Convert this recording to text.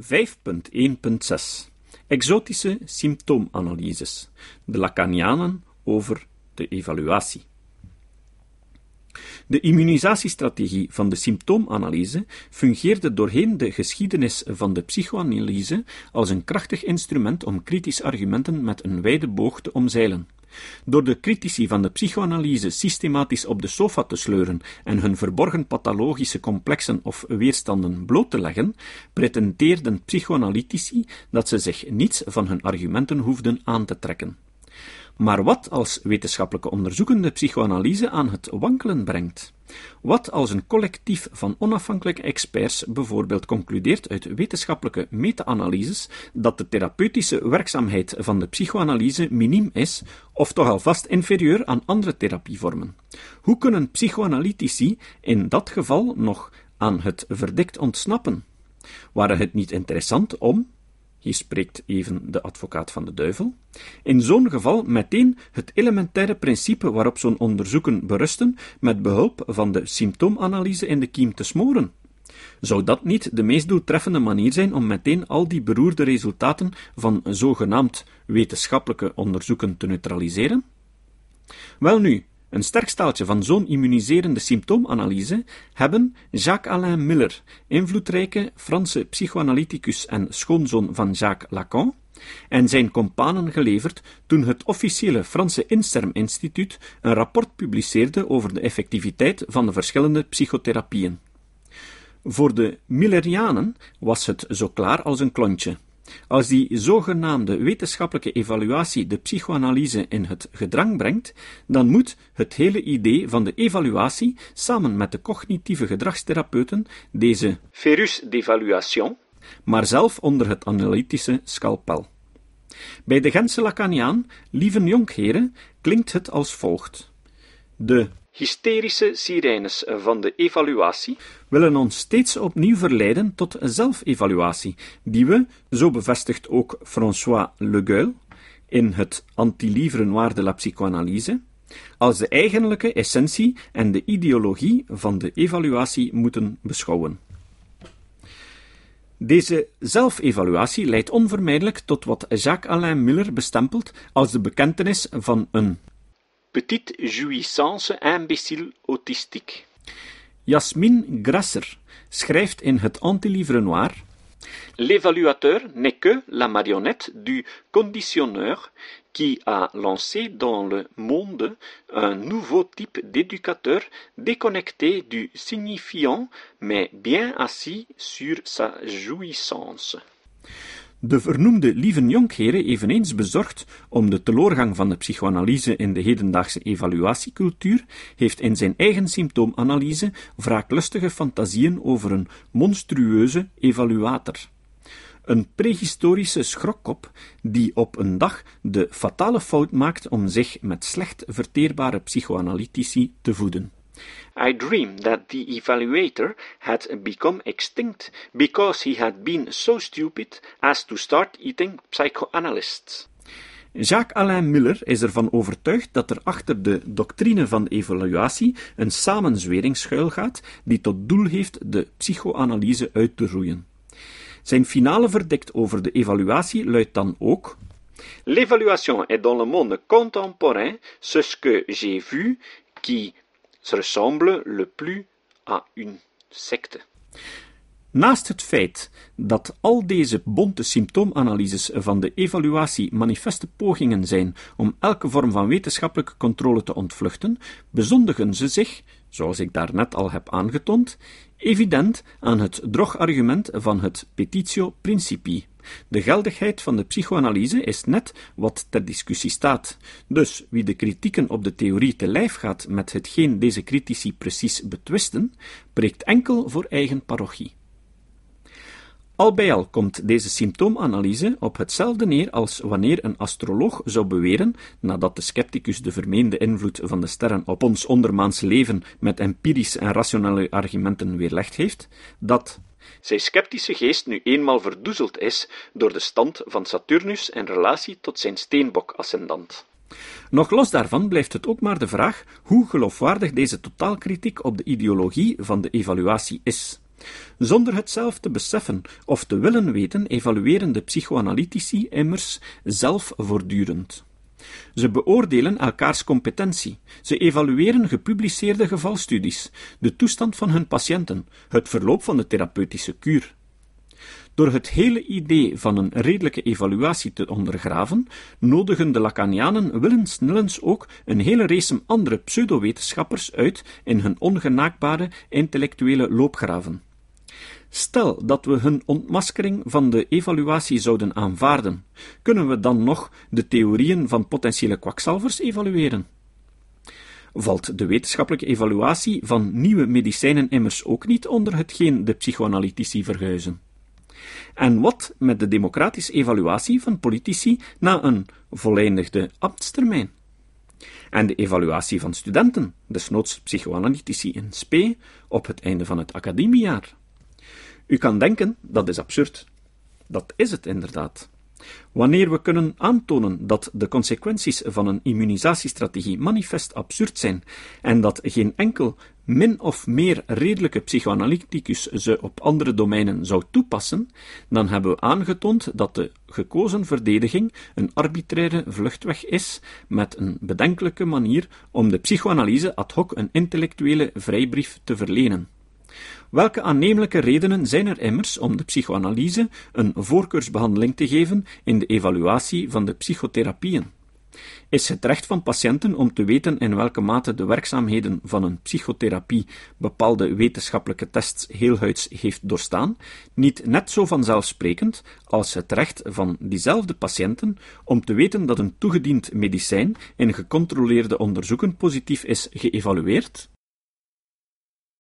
5.1.6 Exotische symptoomanalyses. De Lacanianen over de evaluatie. De immunisatiestrategie van de symptoomanalyse fungeerde doorheen de geschiedenis van de psychoanalyse als een krachtig instrument om kritisch argumenten met een wijde boog te omzeilen. Door de critici van de psychoanalyse systematisch op de sofa te sleuren en hun verborgen pathologische complexen of weerstanden bloot te leggen, pretendeerden psychoanalytici dat ze zich niets van hun argumenten hoefden aan te trekken. Maar wat als wetenschappelijke onderzoekende psychoanalyse aan het wankelen brengt? Wat als een collectief van onafhankelijke experts bijvoorbeeld concludeert uit wetenschappelijke meta-analyses dat de therapeutische werkzaamheid van de psychoanalyse miniem is, of toch alvast inferieur aan andere therapievormen? Hoe kunnen psychoanalytici in dat geval nog aan het verdict ontsnappen? Waren het niet interessant om, hier spreekt even de advocaat van de duivel, in zo'n geval meteen het elementaire principe waarop zo'n onderzoeken berusten met behulp van de symptoomanalyse in de kiem te smoren. Zou dat niet de meest doeltreffende manier zijn om meteen al die beroerde resultaten van zogenaamd wetenschappelijke onderzoeken te neutraliseren? Welnu, een sterk staaltje van zo'n immuniserende symptoomanalyse hebben Jacques-Alain Miller, invloedrijke Franse psychoanalyticus en schoonzoon van Jacques Lacan, en zijn companen geleverd toen het officiële Franse Insterm-instituut een rapport publiceerde over de effectiviteit van de verschillende psychotherapieën. Voor de Millerianen was het zo klaar als een klontje. Als die zogenaamde wetenschappelijke evaluatie de psychoanalyse in het gedrang brengt, dan moet het hele idee van de evaluatie samen met de cognitieve gedragstherapeuten deze ferus d'évaluation, maar zelf onder het analytische scalpel. Bij de Gentse Lacaniaan, lieve jonkheren, klinkt het als volgt. De hysterische sirenes van de evaluatie willen ons steeds opnieuw verleiden tot zelfevaluatie, die we, zo bevestigt ook François Le in het Anti-livre de la psychoanalyse, als de eigenlijke essentie en de ideologie van de evaluatie moeten beschouwen. Deze zelfevaluatie leidt onvermijdelijk tot wat Jacques-Alain Miller bestempelt als de bekentenis van een petite jouissance imbécile autistique. Jasmine Grasser schrijft in het Antilivre Noir L'évaluateur n'est que la marionnette du conditionneur qui a lancé dans le monde un nouveau type d'éducateur déconnecté du signifiant mais bien assis sur sa jouissance. De vernoemde lieve Jonkheren eveneens bezorgd om de teloorgang van de psychoanalyse in de hedendaagse evaluatiecultuur, heeft in zijn eigen symptoomanalyse wraaklustige fantasieën over een monstrueuze evaluator. Een prehistorische schrokkop die op een dag de fatale fout maakt om zich met slecht verteerbare psychoanalytici te voeden. I dreamed that the evaluator had become extinct because he had been so stupid as to start eating psychoanalysts. Jacques-Alain Miller is ervan overtuigd dat er achter de doctrine van evaluatie een samenzwering schuilgaat die tot doel heeft de psychoanalyse uit te roeien. Zijn finale verdict over de evaluatie luidt dan ook L'évaluation est dans le monde contemporain ce que j'ai vu qui ressemble le plus à une secte. Naast het feit dat al deze bonte symptoomanalyses van de evaluatie manifeste pogingen zijn om elke vorm van wetenschappelijke controle te ontvluchten, bezondigen ze zich, zoals ik daarnet al heb aangetoond, evident aan het drogargument van het petitio principii. De geldigheid van de psychoanalyse is net wat ter discussie staat. Dus wie de kritieken op de theorie te lijf gaat met hetgeen deze critici precies betwisten, preekt enkel voor eigen parochie. Al bij al komt deze symptoomanalyse op hetzelfde neer als wanneer een astroloog zou beweren, nadat de scepticus de vermeende invloed van de sterren op ons ondermaans leven met empirische en rationele argumenten weerlegd heeft, dat zijn sceptische geest nu eenmaal verdoezeld is door de stand van Saturnus in relatie tot zijn steenbok-ascendant. Nog los daarvan blijft het ook maar de vraag hoe geloofwaardig deze totaalkritiek op de ideologie van de evaluatie is. Zonder het zelf te beseffen of te willen weten, evalueren de psychoanalytici immers zelf voortdurend. Ze beoordelen elkaars competentie. Ze evalueren gepubliceerde gevalstudies, de toestand van hun patiënten, het verloop van de therapeutische kuur. Door het hele idee van een redelijke evaluatie te ondergraven, nodigen de Lacanianen willens nillens ook een hele race andere pseudowetenschappers uit in hun ongenaakbare intellectuele loopgraven. Stel dat we hun ontmaskering van de evaluatie zouden aanvaarden, kunnen we dan nog de theorieën van potentiële kwakzalvers evalueren? Valt de wetenschappelijke evaluatie van nieuwe medicijnen immers ook niet onder hetgeen de psychoanalytici verhuizen? En wat met de democratische evaluatie van politici na een voleindigde ambtstermijn? En de evaluatie van studenten, desnoods psychoanalytici in spe, op het einde van het academiejaar? U kan denken, dat is absurd. Dat is het inderdaad. Wanneer we kunnen aantonen dat de consequenties van een immunisatiestrategie manifest absurd zijn en dat geen enkel min of meer redelijke psychoanalyticus ze op andere domeinen zou toepassen, dan hebben we aangetoond dat de gekozen verdediging een arbitraire vluchtweg is met een bedenkelijke manier om de psychoanalyse ad hoc een intellectuele vrijbrief te verlenen. Welke aannemelijke redenen zijn er immers om de psychoanalyse een voorkeursbehandeling te geven in de evaluatie van de psychotherapieën? Is het recht van patiënten om te weten in welke mate de werkzaamheden van een psychotherapie bepaalde wetenschappelijke tests heelhuids heeft doorstaan, niet net zo vanzelfsprekend als het recht van diezelfde patiënten om te weten dat een toegediend medicijn in gecontroleerde onderzoeken positief is geëvalueerd?